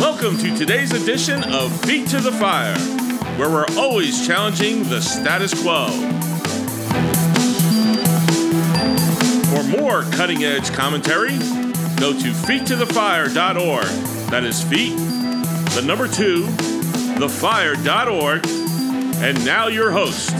Welcome to today's edition of Feet to the Fire, where we're always challenging the status quo. For more cutting edge commentary, go to feettothefire.org. That is feet, the number two, thefire.org. And now your host.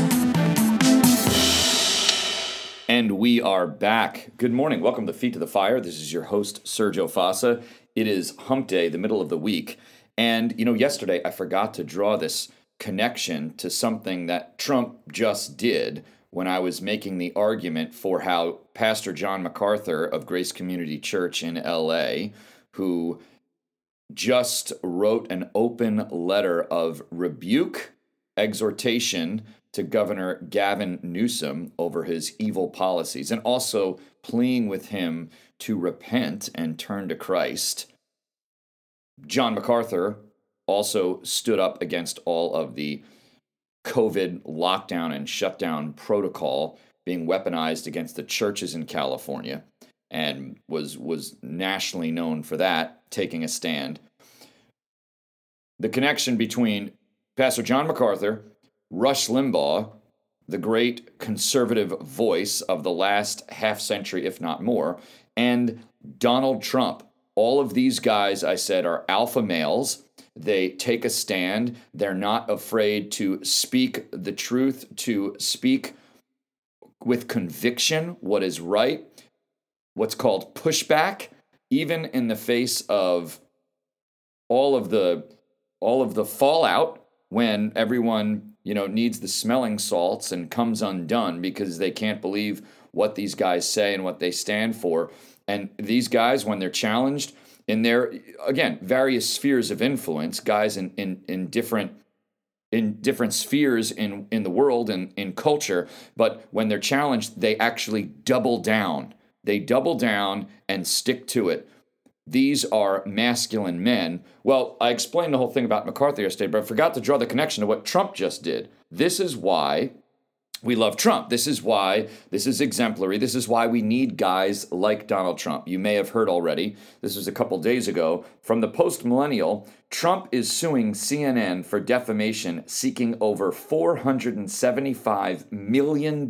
And we are back. Good morning. Welcome to Feet to the Fire. This is your host, Sergio Fossa. It is hump day, the middle of the week. And, you know, yesterday I forgot to draw this connection to something that Trump just did when I was making the argument for how Pastor John MacArthur of Grace Community Church in LA, who just wrote an open letter of rebuke, exhortation to Governor Gavin Newsom over his evil policies, and also pleading with him to repent and turn to Christ. John MacArthur also stood up against all of the COVID lockdown and shutdown protocol being weaponized against the churches in California and was was nationally known for that taking a stand the connection between Pastor John MacArthur, Rush Limbaugh, the great conservative voice of the last half century, if not more, and Donald Trump. All of these guys, I said, are alpha males. They take a stand. They're not afraid to speak the truth, to speak with conviction what is right, what's called pushback, even in the face of all of the all of the fallout when everyone you know needs the smelling salts and comes undone because they can't believe what these guys say and what they stand for and these guys when they're challenged in their again various spheres of influence guys in in, in different in different spheres in in the world and in culture but when they're challenged they actually double down they double down and stick to it these are masculine men. Well, I explained the whole thing about MacArthur yesterday, but I forgot to draw the connection to what Trump just did. This is why we love Trump. This is why this is exemplary. This is why we need guys like Donald Trump. You may have heard already, this was a couple days ago, from the post millennial Trump is suing CNN for defamation, seeking over $475 million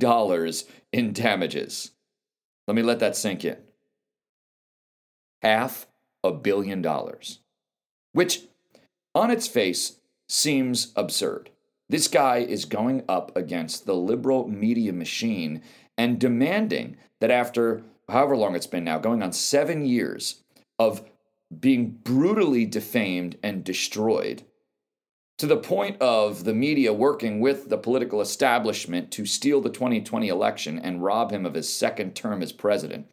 in damages. Let me let that sink in half a billion dollars, which on its face seems absurd. This guy is going up against the liberal media machine and demanding that after however long it's been now, going on seven years of being brutally defamed and destroyed, to the point of the media working with the political establishment to steal the 2020 election and rob him of his second term as president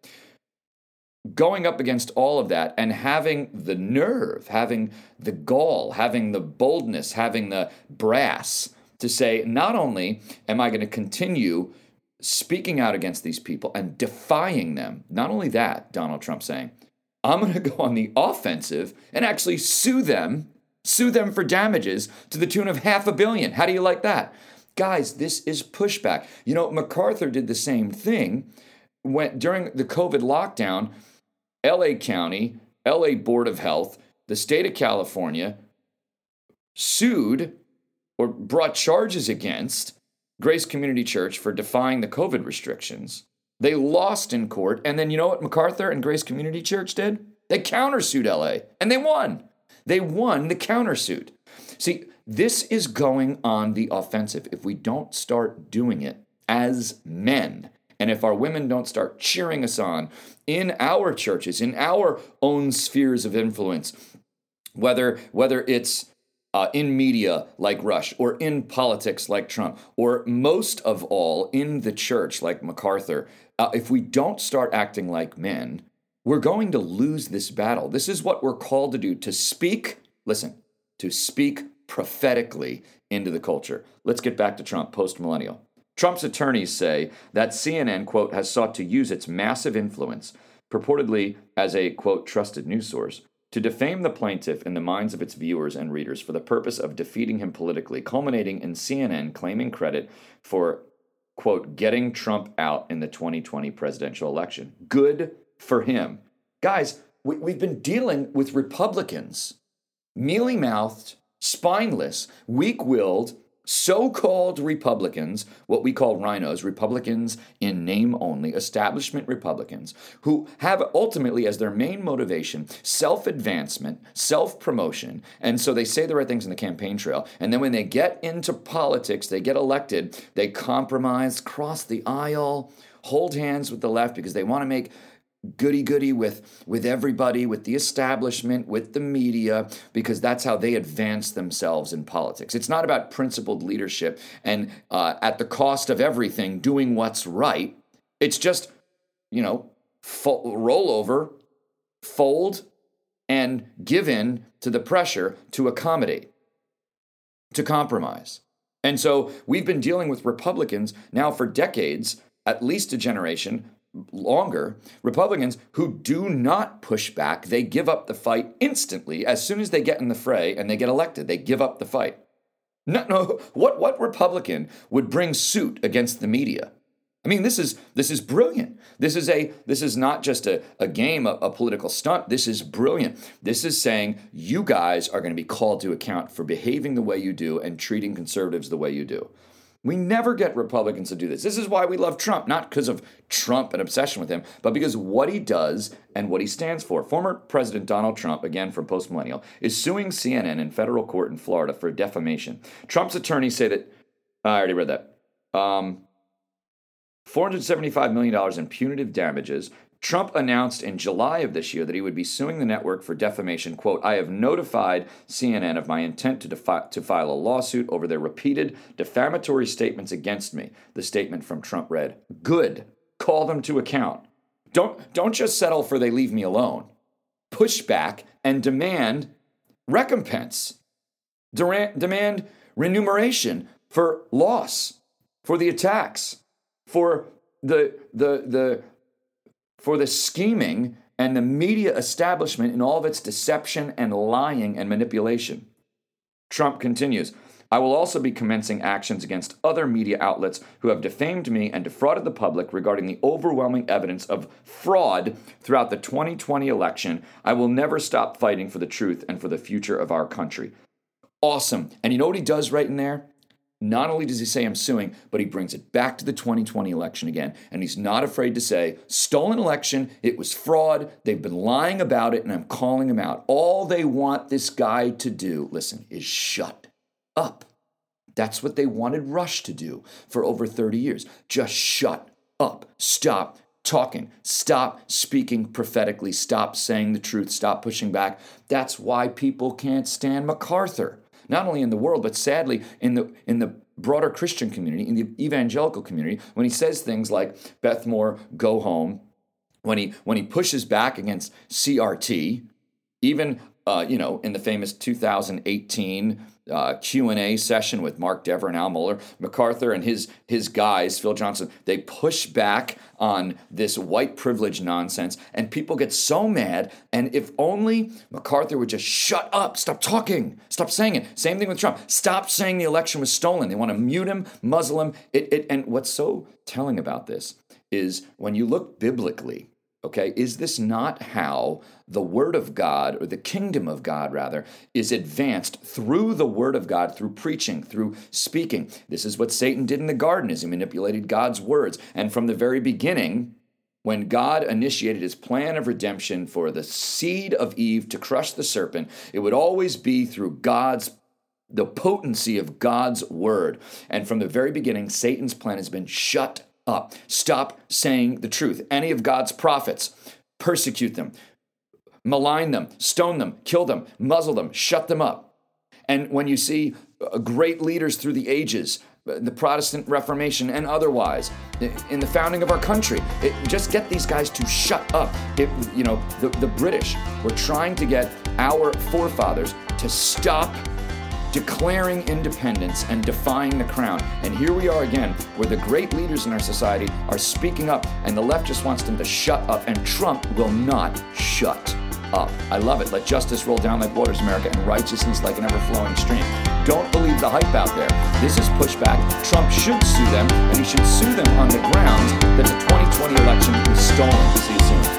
going up against all of that and having the nerve, having the gall, having the boldness, having the brass to say, not only am I going to continue speaking out against these people and defying them, not only that, Donald Trump saying, I'm going to go on the offensive and actually sue them, sue them for damages to the tune of half a billion. How do you like that? Guys, this is pushback. You know, MacArthur did the same thing when during the COVID lockdown LA County, LA Board of Health, the state of California sued or brought charges against Grace Community Church for defying the COVID restrictions. They lost in court. And then you know what MacArthur and Grace Community Church did? They countersued LA and they won. They won the countersuit. See, this is going on the offensive. If we don't start doing it as men, and if our women don't start cheering us on in our churches, in our own spheres of influence, whether whether it's uh, in media like Rush, or in politics like Trump, or most of all in the church like MacArthur, uh, if we don't start acting like men, we're going to lose this battle. This is what we're called to do to speak, listen, to speak prophetically into the culture. Let's get back to Trump, post millennial. Trump's attorneys say that CNN, quote, has sought to use its massive influence, purportedly as a, quote, trusted news source, to defame the plaintiff in the minds of its viewers and readers for the purpose of defeating him politically, culminating in CNN claiming credit for, quote, getting Trump out in the 2020 presidential election. Good for him. Guys, we, we've been dealing with Republicans mealy mouthed, spineless, weak willed, so called Republicans, what we call rhinos, Republicans in name only, establishment Republicans, who have ultimately as their main motivation self advancement, self promotion. And so they say the right things in the campaign trail. And then when they get into politics, they get elected, they compromise, cross the aisle, hold hands with the left because they want to make goody goody with with everybody with the establishment with the media because that's how they advance themselves in politics. It's not about principled leadership and uh, at the cost of everything doing what's right. It's just you know fo- roll over fold and give in to the pressure to accommodate to compromise. And so we've been dealing with republicans now for decades at least a generation longer, Republicans who do not push back, they give up the fight instantly as soon as they get in the fray and they get elected. They give up the fight. No, no. What what Republican would bring suit against the media? I mean, this is this is brilliant. This is a this is not just a, a game, a, a political stunt. This is brilliant. This is saying you guys are going to be called to account for behaving the way you do and treating conservatives the way you do. We never get Republicans to do this. This is why we love Trump, not because of Trump and obsession with him, but because what he does and what he stands for. Former President Donald Trump, again from Post Millennial, is suing CNN in federal court in Florida for defamation. Trump's attorneys say that, I already read that. Um, $475 million in punitive damages Trump announced in July of this year that he would be suing the network for defamation. Quote, I have notified CNN of my intent to, defi- to file a lawsuit over their repeated defamatory statements against me. The statement from Trump read, Good. Call them to account. Don't, don't just settle for they leave me alone. Push back and demand recompense. Durant, demand remuneration for loss, for the attacks, for the, the, the, for the scheming and the media establishment in all of its deception and lying and manipulation. Trump continues I will also be commencing actions against other media outlets who have defamed me and defrauded the public regarding the overwhelming evidence of fraud throughout the 2020 election. I will never stop fighting for the truth and for the future of our country. Awesome. And you know what he does right in there? Not only does he say I'm suing, but he brings it back to the 2020 election again. And he's not afraid to say, stolen election, it was fraud, they've been lying about it, and I'm calling them out. All they want this guy to do, listen, is shut up. That's what they wanted Rush to do for over 30 years. Just shut up. Stop talking. Stop speaking prophetically. Stop saying the truth. Stop pushing back. That's why people can't stand MacArthur not only in the world, but sadly in the in the broader Christian community, in the evangelical community, when he says things like Beth Moore, go home, when he when he pushes back against CRT, even uh, you know in the famous 2018 uh, Q&A session with Mark Dever and Al Mohler, MacArthur and his his guys, Phil Johnson, they push back on this white privilege nonsense, and people get so mad. And if only MacArthur would just shut up, stop talking, stop saying it. Same thing with Trump. Stop saying the election was stolen. They want to mute him, muzzle him. It, it, and what's so telling about this is when you look biblically Okay, is this not how the Word of God, or the kingdom of God rather, is advanced through the Word of God, through preaching, through speaking? This is what Satan did in the garden, is he manipulated God's words. And from the very beginning, when God initiated his plan of redemption for the seed of Eve to crush the serpent, it would always be through God's the potency of God's word. And from the very beginning, Satan's plan has been shut up. Stop saying the truth. Any of God's prophets, persecute them, malign them, stone them, kill them, muzzle them, shut them up. And when you see uh, great leaders through the ages, uh, the Protestant Reformation and otherwise, in the founding of our country, it, just get these guys to shut up. It, you know, the, the British were trying to get our forefathers to stop declaring independence and defying the crown. And here we are again, where the great leaders in our society are speaking up, and the left just wants them to shut up, and Trump will not shut up. I love it. Let justice roll down like waters, America, and righteousness like an ever flowing stream. Don't believe the hype out there. This is pushback. Trump should sue them, and he should sue them on the grounds that the 2020 election was stolen. See you soon.